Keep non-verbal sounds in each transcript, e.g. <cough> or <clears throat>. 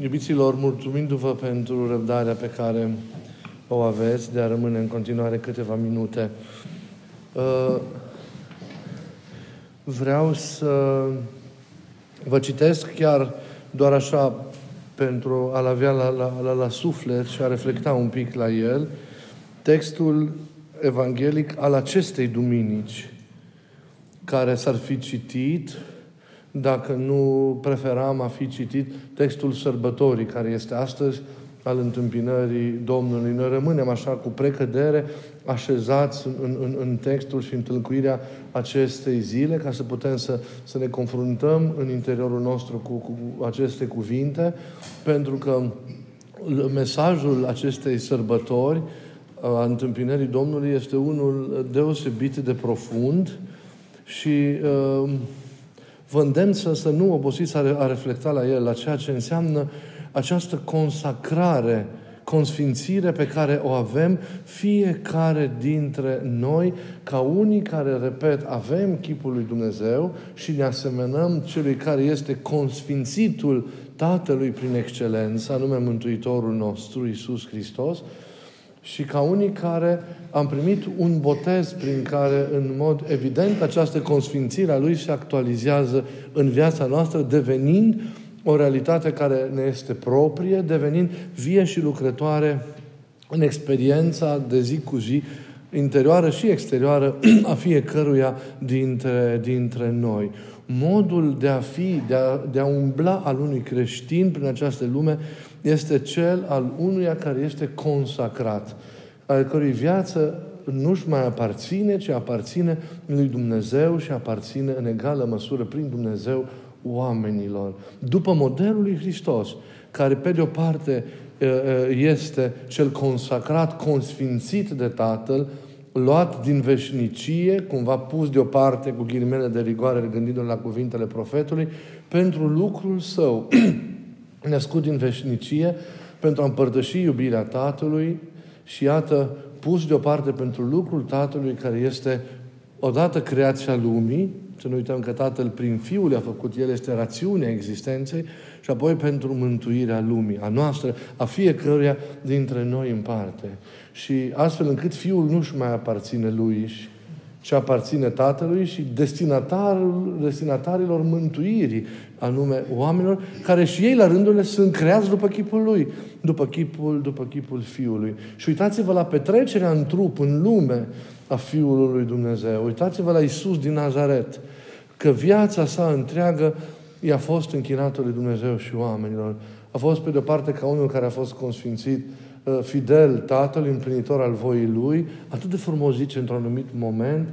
Iubiților, mulțumindu-vă pentru răbdarea pe care o aveți de a rămâne în continuare câteva minute, uh, vreau să vă citesc chiar doar așa pentru a-l avea la, la, la, la suflet și a reflecta un pic la el, textul evanghelic al acestei duminici, care s-ar fi citit dacă nu preferam a fi citit textul sărbătorii, care este astăzi al întâmpinării Domnului. Noi rămânem așa cu precădere așezați în, în, în textul și întâlcuirea acestei zile ca să putem să, să ne confruntăm în interiorul nostru cu, cu aceste cuvinte, pentru că mesajul acestei sărbători a întâmpinării Domnului este unul deosebit de profund și uh, vă îndemn să, să nu obosiți a, a reflecta la el, la ceea ce înseamnă această consacrare, consfințire pe care o avem fiecare dintre noi, ca unii care, repet, avem chipul lui Dumnezeu și ne asemănăm celui care este consfințitul Tatălui prin excelență, anume Mântuitorul nostru, Isus Hristos, și ca unii care am primit un botez prin care, în mod evident, această consfințire a Lui se actualizează în viața noastră, devenind o realitate care ne este proprie, devenind vie și lucrătoare în experiența de zi cu zi, interioară și exterioară, a fiecăruia dintre, dintre noi. Modul de a fi, de a, de a umbla al unui creștin prin această lume este cel al unuia care este consacrat, al cărui viață nu-și mai aparține, ci aparține lui Dumnezeu și aparține în egală măsură prin Dumnezeu oamenilor. După modelul lui Hristos, care pe de o parte este cel consacrat, consfințit de Tatăl, luat din veșnicie, cumva pus deoparte cu ghilimele de rigoare, gândindu-ne la cuvintele profetului, pentru lucrul său, <clears throat> născut din veșnicie, pentru a împărtăși iubirea Tatălui și iată, pus deoparte pentru lucrul Tatălui care este odată creația lumii, să nu uităm că Tatăl prin Fiul a făcut, El este rațiunea existenței și apoi pentru mântuirea lumii, a noastră, a fiecăruia dintre noi în parte. Și astfel încât Fiul nu-și mai aparține Lui, ci aparține Tatălui și destinatarul, destinatarilor mântuirii, anume oamenilor, care și ei la rândul sunt creați după chipul Lui, după chipul, după chipul Fiului. Și uitați-vă la petrecerea în trup, în lume, a Fiului lui Dumnezeu. Uitați-vă la Isus din Nazaret, că viața sa întreagă i-a fost închinată lui Dumnezeu și oamenilor. A fost, pe de-o parte, ca unul care a fost consfințit, uh, fidel Tatăl, împlinitor al voii Lui, atât de frumos zice într-un anumit moment,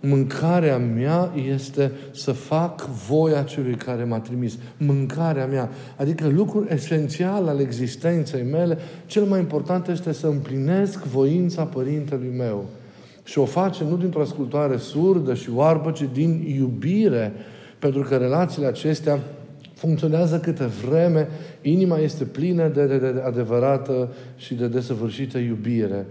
Mâncarea mea este să fac voia celui care m-a trimis. Mâncarea mea. Adică lucrul esențial al existenței mele, cel mai important este să împlinesc voința Părintelui meu. Și o face nu dintr-o ascultare surdă și oarbă, ci din iubire. Pentru că relațiile acestea funcționează câte vreme inima este plină de, de, de adevărată și de desăvârșită iubire.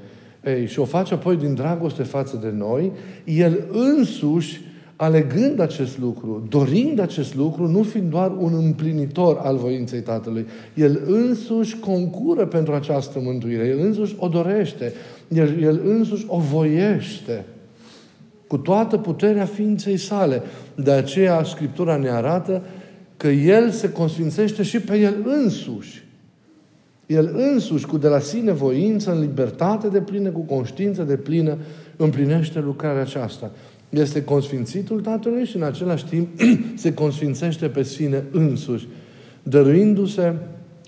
Ei, și o face apoi din dragoste față de noi, el însuși, alegând acest lucru, dorind acest lucru, nu fiind doar un împlinitor al voinței Tatălui, el însuși concură pentru această mântuire, el însuși o dorește, el, el însuși o voiește cu toată puterea ființei sale. De aceea Scriptura ne arată că El se consfințește și pe El însuși. El însuși, cu de la sine voință, în libertate de plină, cu conștiință de plină, împlinește lucrarea aceasta. Este consfințitul Tatălui și în același timp <clears throat> se consfințește pe sine însuși, dăruindu-se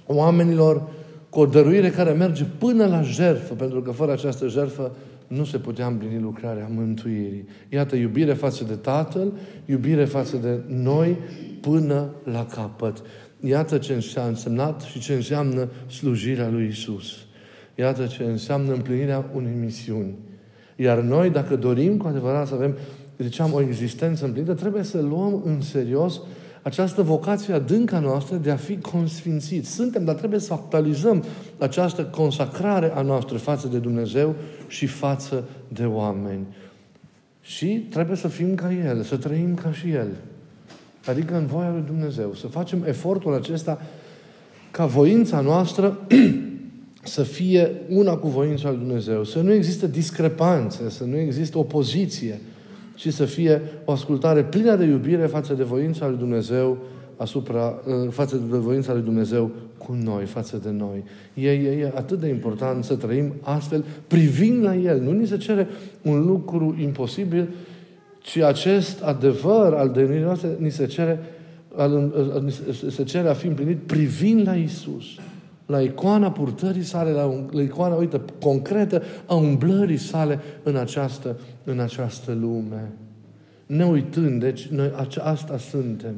oamenilor cu o dăruire care merge până la jertfă, pentru că fără această jertfă nu se putea împlini lucrarea mântuirii. Iată, iubire față de Tatăl, iubire față de noi, până la capăt. Iată ce a însemnat și ce înseamnă slujirea lui Isus. Iată ce înseamnă împlinirea unei misiuni. Iar noi, dacă dorim cu adevărat să avem, ziceam, o existență împlinită, trebuie să luăm în serios această vocație adâncă a noastră de a fi consfințiți. Suntem, dar trebuie să actualizăm această consacrare a noastră față de Dumnezeu și față de oameni. Și trebuie să fim ca El, să trăim ca și El. Adică în voia lui Dumnezeu. Să facem efortul acesta ca voința noastră <clears throat> să fie una cu voința lui Dumnezeu, să nu există discrepanțe, să nu există opoziție, ci să fie o ascultare plină de iubire față de voința lui Dumnezeu asupra, ă, față de voința lui Dumnezeu cu noi, față de noi. E, e, e atât de important să trăim astfel, privind la El. Nu ni se cere un lucru imposibil, ci acest adevăr al demnirii noastre ni se cere, al, se cere a fi împlinit privind la Isus la icoana purtării sale, la, la icoana, uite, concretă a umblării sale în această, în această lume. Ne uitând, deci noi asta suntem.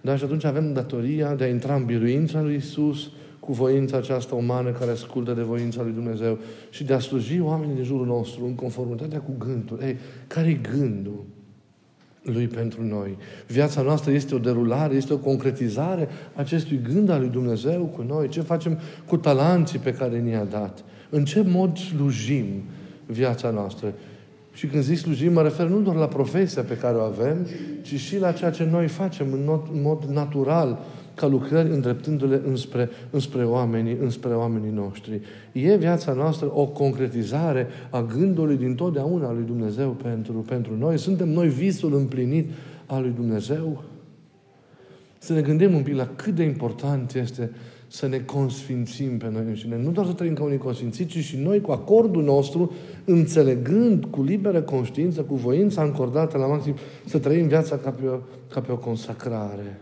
Dar și atunci avem datoria de a intra în biruința lui Isus cu voința aceasta umană care ascultă de voința lui Dumnezeu și de a sluji oamenii din jurul nostru în conformitatea cu gândul. Ei, care e gândul? Lui pentru noi. Viața noastră este o derulare, este o concretizare acestui gând al lui Dumnezeu cu noi. Ce facem cu talanții pe care ni-a dat? În ce mod slujim viața noastră? Și când zic slujim, mă refer nu doar la profesia pe care o avem, ci și la ceea ce noi facem în mod, în mod natural, ca lucrări îndreptându-le înspre, înspre, oamenii, înspre oamenii noștri. E viața noastră o concretizare a gândului din totdeauna lui Dumnezeu pentru, pentru noi? Suntem noi visul împlinit al lui Dumnezeu? Să ne gândim un pic la cât de important este să ne consfințim pe noi înșine. Nu doar să trăim ca unii consfințiți, ci și noi cu acordul nostru, înțelegând cu liberă conștiință, cu voința încordată la maxim, să trăim viața ca pe o, ca pe o consacrare.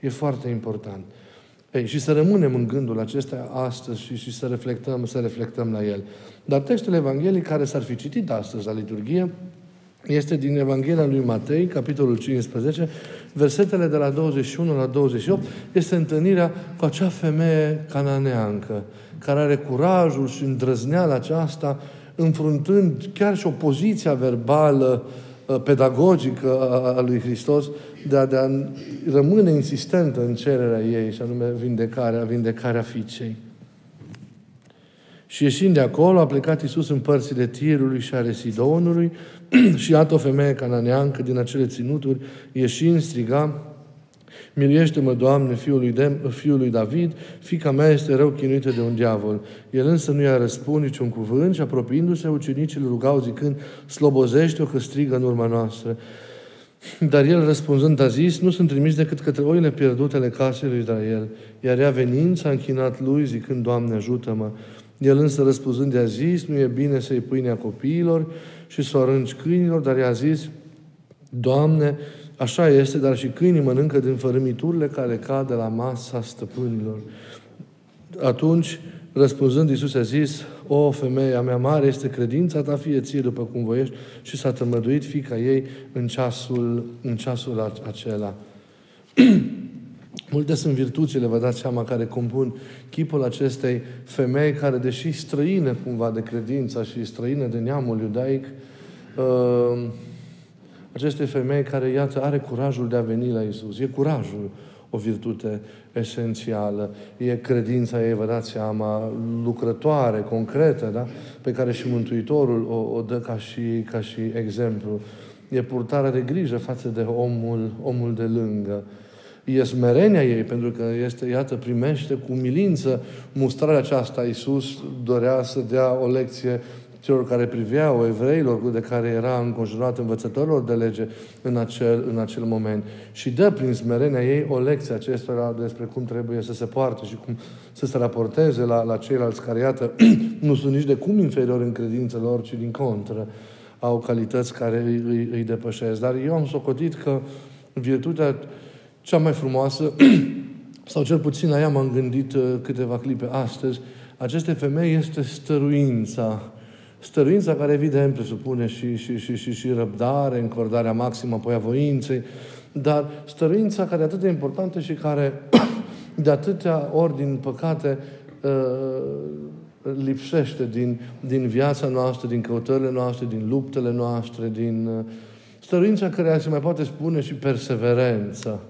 E foarte important. Ei, și să rămânem în gândul acesta astăzi și, și să reflectăm, să reflectăm la el. Dar textul Evangheliei care s-ar fi citit astăzi la liturghie este din Evanghelia lui Matei, capitolul 15, versetele de la 21 la 28, este întâlnirea cu acea femeie cananeancă, care are curajul și îndrăzneala aceasta, înfruntând chiar și opoziția verbală, uh, pedagogică a lui Hristos, de a, de a rămâne insistentă în cererea ei, și anume vindecarea, vindecarea fiicei. Și ieșind de acolo, a plecat Iisus în părțile Tirului și ale Sidonului <clears throat> și iată o femeie cananeancă din acele ținuturi, ieșind, striga, Miluiește-mă, Doamne, fiul lui, de- fiul lui David, fica mea este rău chinuită de un diavol. El însă nu i-a răspuns niciun cuvânt și apropiindu-se, ucenicii îl rugau zicând, slobozește-o că strigă în urma noastră. Dar el răspunzând a zis, nu sunt trimis decât către oile pierdutele casei lui Israel. Iar ea venind s-a închinat lui zicând, Doamne ajută-mă. El însă răspunzând i-a zis, nu e bine să-i pâinea copiilor și să o arunci câinilor, dar i-a zis, Doamne, așa este, dar și câinii mănâncă din fărâmiturile care cad de la masa stăpânilor. Atunci, răspunzând, Iisus a zis, o, femeia mea mare este credința ta, fie ție după cum voiești, și s-a tămăduit fica ei în ceasul, în ceasul acela. <clears throat> Multe sunt virtuțile, vă dați seama, care compun chipul acestei femei care, deși străină cumva de credința și străină de neamul iudaic, uh, aceste femei care, iată, are curajul de a veni la Isus. E curajul o virtute esențială. E credința ei, vă dați seama, lucrătoare, concretă, da? pe care și Mântuitorul o, o dă ca și, ca și exemplu. E purtarea de grijă față de omul, omul de lângă. E smerenia ei, pentru că este, iată, primește cu milință mustrarea aceasta. Iisus dorea să dea o lecție celor care priveau, evreilor de care era înconjurat învățătorilor de lege în acel, în acel moment. Și dă prin smerenia ei o lecție acestora despre cum trebuie să se poarte și cum să se raporteze la, la ceilalți care, iată, <clears throat> nu sunt nici de cum inferiori în credință lor, ci din contră au calități care îi, îi, îi depășesc. Dar eu am socotit că virtutea cea mai frumoasă, <clears throat> sau cel puțin la ea m-am gândit uh, câteva clipe astăzi, aceste femei este stăruința Stăruința care evident presupune și, și, și, și, și răbdare, încordarea maximă apoi a voinței, dar stăruința care e atât de importantă și care <coughs> de atâtea ori, din păcate, uh, lipsește din, din viața noastră, din căutările noastre, din luptele noastre, din uh, stăruința care se mai poate spune și perseverență.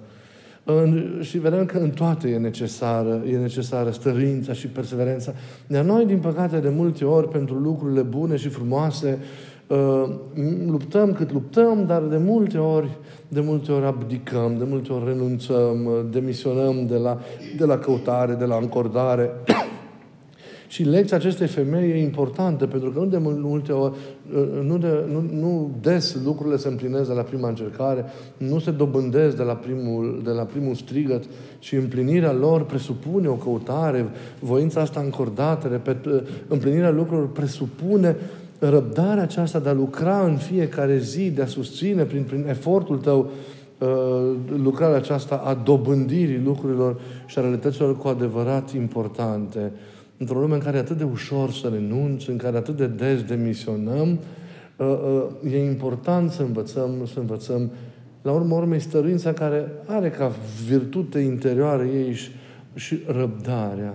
În, și vedem că în toate e necesară, e necesară stărința și perseverența. Dar noi, din păcate, de multe ori, pentru lucrurile bune și frumoase, Uh, luptăm cât luptăm, dar de multe ori, de multe ori abdicăm, de multe ori renunțăm, uh, demisionăm de la, de la căutare, de la încordare. Și lecția acestei femei e importantă, pentru că nu de multe ori, uh, nu, de, nu, nu des lucrurile se împlinesc de la prima încercare, nu se dobândesc de la primul, de la primul strigăt, ci împlinirea lor presupune o căutare, voința asta încordată, repet, împlinirea lucrurilor presupune răbdarea aceasta de a lucra în fiecare zi, de a susține prin, prin efortul tău uh, lucrarea aceasta a dobândirii lucrurilor și a realităților cu adevărat importante. Într-o lume în care e atât de ușor să renunți, în care atât de des demisionăm, uh, uh, e important să învățăm, să învățăm. La urmă urmei stăruința care are ca virtute interioară ei și, și răbdarea.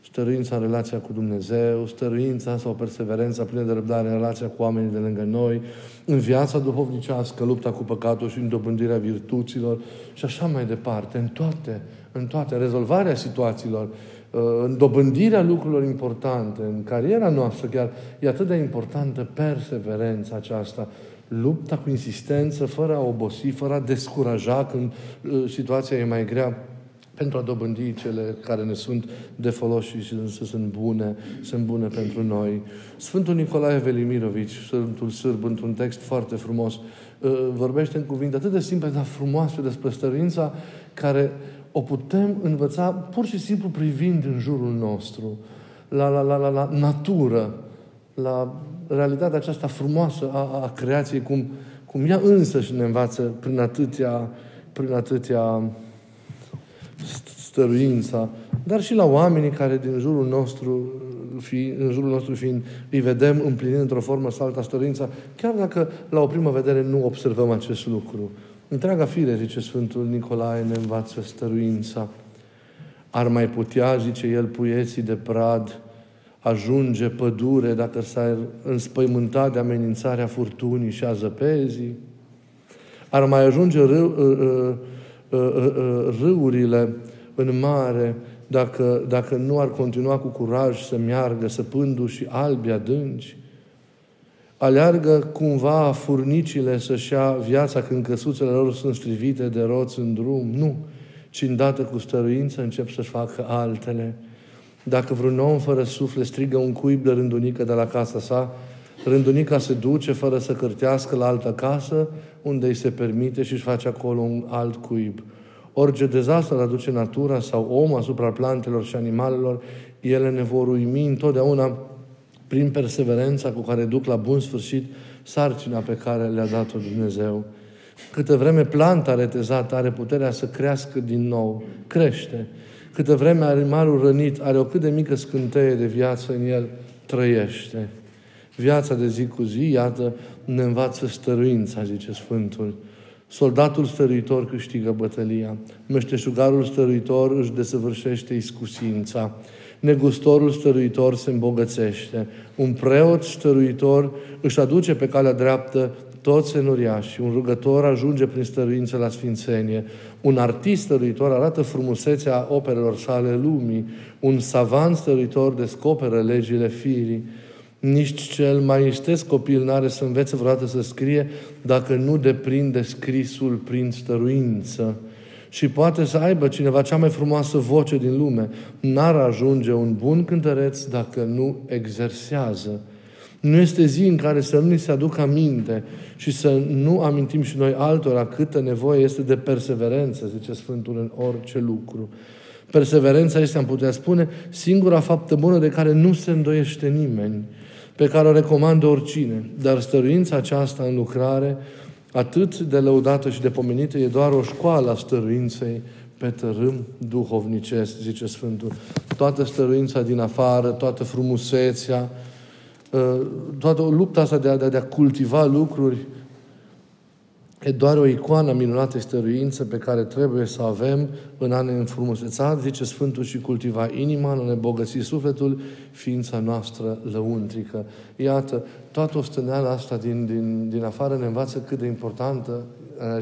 Stăruința în relația cu Dumnezeu, stăruința sau perseverența plină de răbdare în relația cu oamenii de lângă noi, în viața duhovnicească, lupta cu păcatul și în dobândirea virtuților și așa mai departe, în toate, în toate, rezolvarea situațiilor, uh, în dobândirea lucrurilor importante, în cariera noastră chiar, e atât de importantă perseverența aceasta, lupta cu insistență, fără a obosi, fără a descuraja când uh, situația e mai grea, pentru a dobândi cele care ne sunt de folos și să sunt bune, sunt bune pentru noi. Sfântul Nicolae Velimirovici, Sfântul Sârb, într-un text foarte frumos, uh, vorbește în cuvinte atât de simple, dar frumoase despre stărința care o putem învăța pur și simplu privind în jurul nostru, la, la, la, la, la natură, la realitatea aceasta frumoasă a, a creației, cum, cum ea însă și ne învață prin atâtea, prin atâtea stăruința, dar și la oamenii care din jurul nostru, fi, în jurul nostru fiind, îi vedem împlinind într-o formă sau alta stăruința, chiar dacă la o primă vedere nu observăm acest lucru. Întreaga fire, zice Sfântul Nicolae, ne învață stăruința. Ar mai putea, zice el, puieții de prad, ajunge pădure dacă s-ar înspăimânta de amenințarea furtunii și a zăpezii? Ar mai ajunge râu, uh, uh, uh, râurile în mare dacă, dacă nu ar continua cu curaj să meargă, să pându și albi adânci. Aleargă cumva furnicile să-și ia viața când căsuțele lor sunt strivite de roți în drum. Nu, ci îndată cu stăruință încep să-și facă altele. Dacă vreun om fără suflet strigă un cuib de rândunică de la casa sa, rândunica se duce fără să cărtească la altă casă, unde îi se permite și își face acolo un alt cuib. Orice dezastru aduce natura sau om asupra plantelor și animalelor, ele ne vor uimi întotdeauna prin perseverența cu care duc la bun sfârșit sarcina pe care le-a dat-o Dumnezeu. Câte vreme planta retezată are puterea să crească din nou, crește. Câte vreme animalul rănit are o cât de mică scânteie de viață în el, trăiește. Viața de zi cu zi, iată, ne învață stăruința, zice Sfântul. Soldatul stăruitor câștigă bătălia. Meșteșugarul stăruitor își desăvârșește iscusința. Negustorul stăruitor se îmbogățește. Un preot stăruitor își aduce pe calea dreaptă toți enuriași. Un rugător ajunge prin stăruință la sfințenie. Un artist stăruitor arată frumusețea operelor sale lumii. Un savant stăruitor descoperă legile firii. Nici cel mai istesc copil n-are să învețe vreodată să scrie dacă nu deprinde scrisul prin stăruință. Și poate să aibă cineva cea mai frumoasă voce din lume. N-ar ajunge un bun cântăreț dacă nu exersează. Nu este zi în care să nu ni se aducă aminte și să nu amintim și noi altora câtă nevoie este de perseverență, zice Sfântul, în orice lucru. Perseverența este, am putea spune, singura faptă bună de care nu se îndoiește nimeni pe care o recomandă oricine. Dar stăruința aceasta în lucrare, atât de lăudată și de pomenită, e doar o școală a stăruinței pe tărâm duhovnicesc, zice Sfântul. Toată stăruința din afară, toată frumusețea, ă, toată lupta asta de a, de a cultiva lucruri E doar o icoană minunată stăruință pe care trebuie să avem în a ne înfrumuseța, zice Sfântul, și cultiva inima, în a ne bogăți sufletul, ființa noastră lăuntrică. Iată, toată ostăneala asta din, din, din afară ne învață cât de importantă,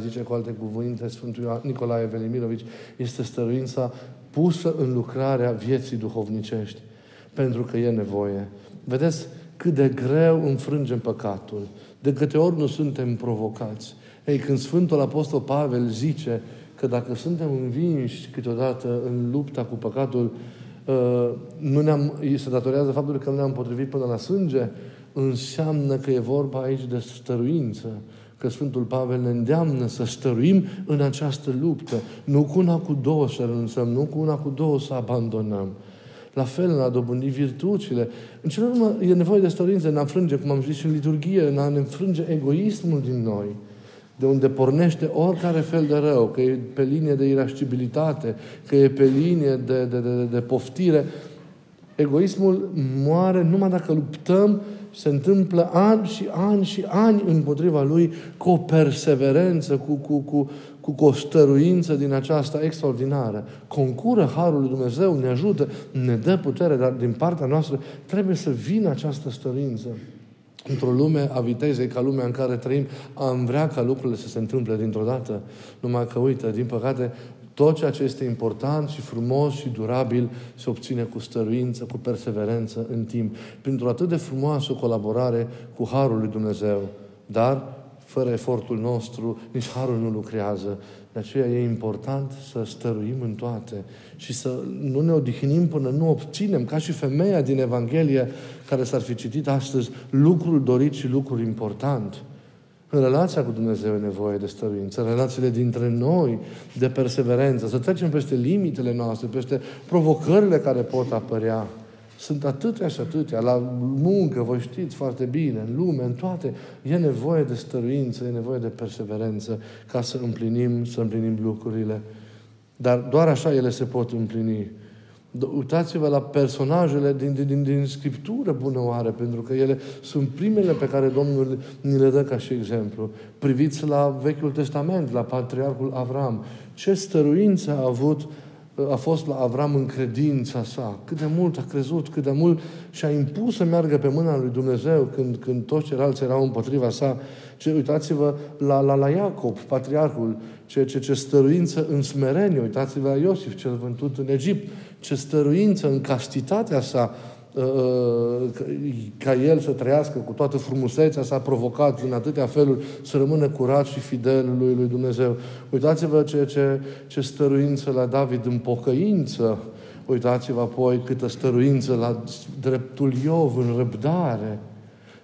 zice cu alte cuvinte Sfântul Nicolae Velimirovici, este stăruința pusă în lucrarea vieții duhovnicești. Pentru că e nevoie. Vedeți, cât de greu înfrângem păcatul, de câte ori nu suntem provocați. Ei, când Sfântul Apostol Pavel zice că dacă suntem învinși câteodată în lupta cu păcatul, uh, nu ne-am, se datorează faptul că nu ne-am potrivit până la sânge, înseamnă că e vorba aici de stăruință, că Sfântul Pavel ne îndeamnă să stăruim în această luptă. Nu cu una cu două să renunțăm, nu cu una cu două să abandonăm. La fel, în a dobândi virtuțile. În cel urmă, e nevoie de stăruință, în a înfrânge, cum am zis și în liturghie, în a ne înfrânge egoismul din noi de unde pornește oricare fel de rău, că e pe linie de irascibilitate, că e pe linie de, de, de, de poftire, egoismul moare numai dacă luptăm se întâmplă ani și ani și ani împotriva lui cu o perseverență, cu, cu, cu, cu, cu o stăruință din aceasta extraordinară. Concură Harul lui Dumnezeu, ne ajută, ne dă putere, dar din partea noastră trebuie să vină această stăruință. Într-o lume a vitezei, ca lumea în care trăim, am vrea ca lucrurile să se întâmple dintr-o dată. Numai că, uite, din păcate, tot ceea ce este important și frumos și durabil se obține cu stăruință, cu perseverență în timp, printr-o atât de frumoasă colaborare cu Harul lui Dumnezeu. Dar, fără efortul nostru, nici Harul nu lucrează. De aceea e important să stăruim în toate și să nu ne odihnim până nu obținem, ca și femeia din Evanghelie care s-ar fi citit astăzi, lucrul dorit și lucrul important. În relația cu Dumnezeu e nevoie de stăruință, în relațiile dintre noi, de perseverență, să trecem peste limitele noastre, peste provocările care pot apărea. Sunt atâtea și atâtea. La muncă, vă știți foarte bine, în lume, în toate, e nevoie de stăruință, e nevoie de perseverență ca să împlinim, să împlinim lucrurile. Dar doar așa ele se pot împlini. Uitați-vă la personajele din, din, din, din Scriptură bună oare, pentru că ele sunt primele pe care Domnul ni le dă ca și exemplu. Priviți la Vechiul Testament, la Patriarhul Avram. Ce stăruință a avut a fost la Avram în credința sa. Cât de mult a crezut, cât de mult și-a impus să meargă pe mâna lui Dumnezeu când, când toți ceilalți erau împotriva sa. Ce, uitați-vă la, la, la Iacob, patriarhul, ce, ce, ce stăruință în smerenie. Uitați-vă la Iosif, cel vântut în Egipt. Ce stăruință în castitatea sa, uh, uh, ca el să trăiască cu toată frumusețea s-a provocat în atâtea feluri să rămână curat și fidel lui, lui Dumnezeu. Uitați-vă ce, ce, ce stăruință la David în pocăință. Uitați-vă apoi câtă stăruință la dreptul Iov în răbdare.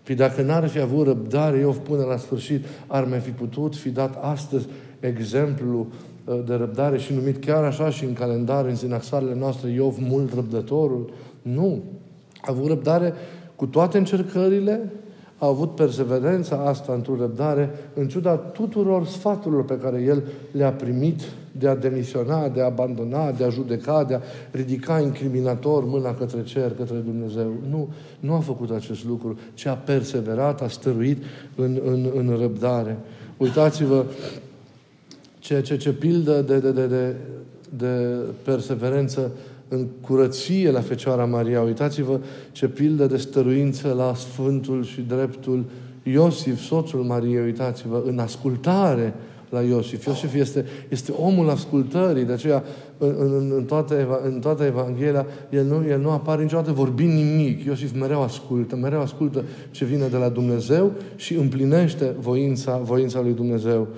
Păi dacă n-ar fi avut răbdare Iov până la sfârșit, ar mai fi putut fi dat astăzi exemplu uh, de răbdare și numit chiar așa și în calendar, în sinaxarele noastre, Iov mult răbdătorul. Nu. A avut răbdare cu toate încercările, a avut perseverența asta într-o răbdare, în ciuda tuturor sfaturilor pe care el le-a primit de a demisiona, de a abandona, de a judeca, de a ridica incriminator mâna către cer, către Dumnezeu. Nu, nu a făcut acest lucru, ci a perseverat, a stăruit în, în, în răbdare. Uitați-vă ce, ce, ce pildă de, de, de, de, de perseverență în curăție la Fecioara Maria. Uitați-vă ce pildă de stăruință la Sfântul și dreptul Iosif, soțul Mariei, uitați-vă, în ascultare la Iosif. Iosif este, este omul ascultării, de aceea în, în, în, toată, în toată Evanghelia el nu, el nu apare niciodată vorbind nimic. Iosif mereu ascultă, mereu ascultă ce vine de la Dumnezeu și împlinește voința, voința lui Dumnezeu.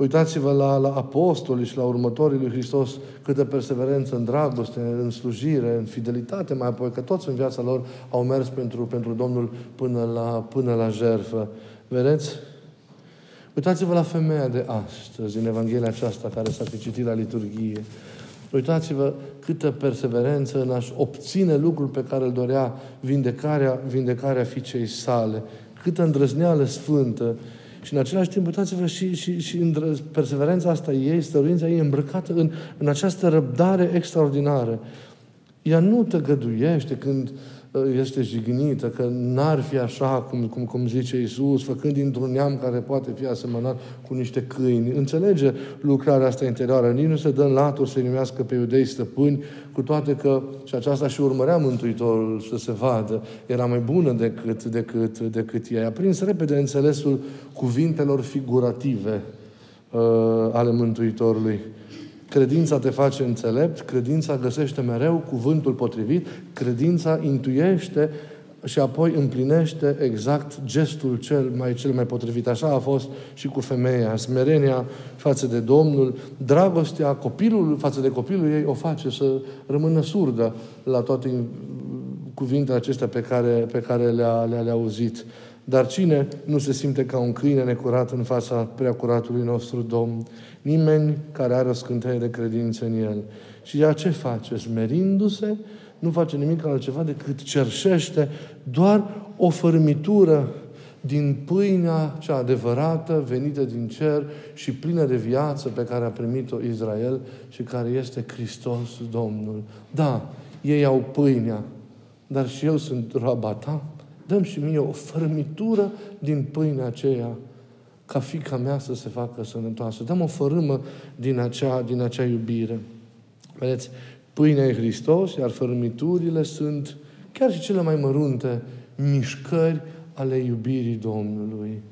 Uitați-vă la, la apostoli și la următorii lui Hristos, câtă perseverență în dragoste, în slujire, în fidelitate, mai apoi că toți în viața lor au mers pentru, pentru Domnul până la, până la jertfă. Vedeți? Uitați-vă la femeia de astăzi, în Evanghelia aceasta care s-a fi citit la liturghie. Uitați-vă câtă perseverență în a-și obține lucrul pe care îl dorea vindecarea, vindecarea fiicei sale. Câtă îndrăzneală sfântă și în același timp, uitați-vă și, și, și în perseverența asta ei, stăruința ei îmbrăcată în, în această răbdare extraordinară. Ea nu te găduiește când uh, este jignită, că n-ar fi așa, cum, cum, cum zice Iisus, făcând dintr-un neam care poate fi asemănat cu niște câini. Înțelege lucrarea asta interioară. Nici nu se dă în latur să numească pe iudei stăpâni, cu toate că, și aceasta și urmărea Mântuitorul să se vadă, era mai bună decât, decât, decât ea. A prins repede înțelesul cuvintelor figurative uh, ale Mântuitorului. Credința te face înțelept, credința găsește mereu cuvântul potrivit, credința intuiește și apoi împlinește exact gestul cel mai, cel mai potrivit. Așa a fost și cu femeia. Smerenia față de Domnul, dragostea copilul față de copilul ei o face să rămână surdă la toate cuvintele acestea pe care, pe care le-a, le-a, le-a auzit. Dar cine nu se simte ca un câine necurat în fața preacuratului nostru Domn? Nimeni care are o scânteie de credință în El. Și ea ce face? Smerindu-se, nu face nimic altceva decât cerșește doar o fărmitură din pâinea cea adevărată, venită din cer și plină de viață pe care a primit-o Israel și care este Hristos Domnul. Da, ei au pâinea, dar și eu sunt roaba ta. Dăm și mie o fărmitură din pâinea aceea ca fica mea să se facă sănătoasă. Dăm o fărâmă din acea, din acea iubire. Vedeți, pâinea e Hristos, iar fărâmiturile sunt chiar și cele mai mărunte mișcări ale iubirii Domnului.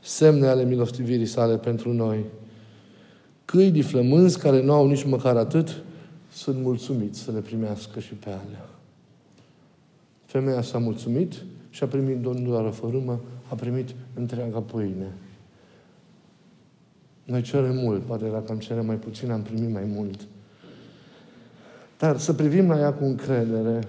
Semne ale milostivirii sale pentru noi. Câini flămânzi care nu au nici măcar atât, sunt mulțumiți să le primească și pe alea. Femeia s-a mulțumit și a primit nu doar o fărâmă, a primit întreaga pâine. Noi cerem mult, poate dacă am cere mai puțin, am primit mai mult. Dar să privim la ea cu încredere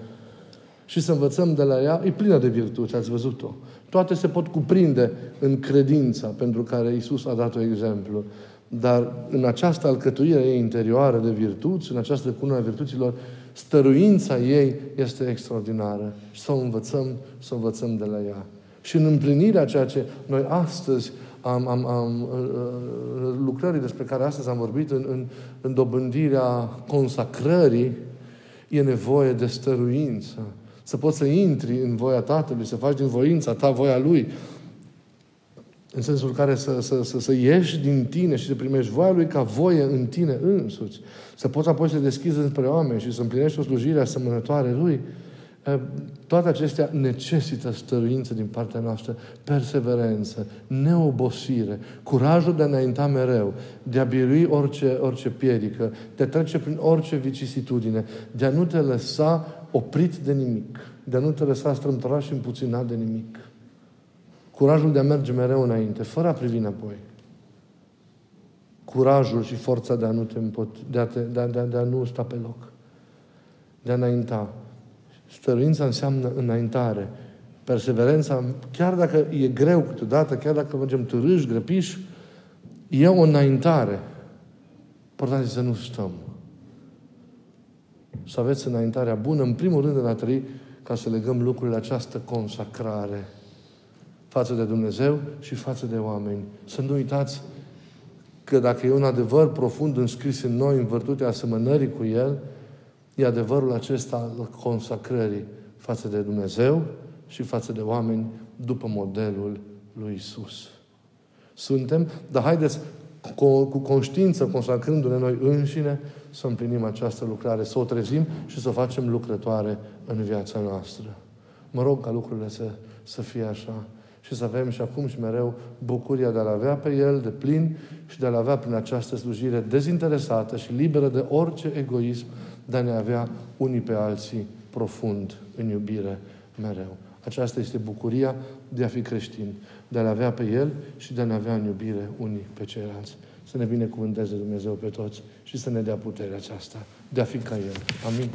și să învățăm de la ea, e plină de virtuți, ați văzut-o. Toate se pot cuprinde în credința pentru care Isus a dat-o exemplu. Dar în această alcătuire ei interioară de virtuți, în această cună a virtuților, stăruința ei este extraordinară. Și să o învățăm, să o învățăm de la ea. Și în împlinirea ceea ce noi astăzi am, am, am uh, uh, lucrării despre care astăzi am vorbit, în, în, în dobândirea consacrării, e nevoie de stăruință. Să poți să intri în voia Tatălui, să faci din voința ta voia Lui. În sensul care să, să, să, să ieși din tine și să primești voia Lui ca voie în tine însuți. Să poți apoi să deschizi înspre oameni și să împlinești o slujire asemănătoare Lui. Toate acestea necesită stăruință din partea noastră, perseverență, neobosire, curajul de a înainta mereu, de a birui orice, orice piedică, de a trece prin orice vicisitudine, de a nu te lăsa oprit de nimic, de a nu te lăsa strâmtorat și împuținat de nimic. Curajul de a merge mereu înainte, fără a privi înapoi. Curajul și forța de a nu, te împot, de a, te, de a, de a, de a nu sta pe loc. De a înainta. Stăruința înseamnă înaintare. Perseverența, chiar dacă e greu câteodată, chiar dacă mergem târâși, grăpiși, e o înaintare. Important să nu stăm. Să aveți înaintarea bună, în primul rând în a trăi, ca să legăm lucrurile această consacrare față de Dumnezeu și față de oameni. Să nu uitați că dacă e un adevăr profund înscris în noi, în vârtutea asemănării cu El, e adevărul acesta al consacrării față de Dumnezeu și față de oameni după modelul lui Isus. Suntem, dar haideți cu, cu conștiință, consacrându-ne noi înșine, să împlinim această lucrare, să o trezim și să o facem lucrătoare în viața noastră. Mă rog ca lucrurile să, să fie așa și să avem și acum și mereu bucuria de a-L avea pe El de plin și de a-L avea prin această slujire dezinteresată și liberă de orice egoism, de a ne avea unii pe alții profund în iubire mereu. Aceasta este bucuria de a fi creștin, de a-L avea pe El și de a ne avea în iubire unii pe ceilalți. Să ne binecuvânteze Dumnezeu pe toți și să ne dea puterea aceasta de a fi ca El. Amin.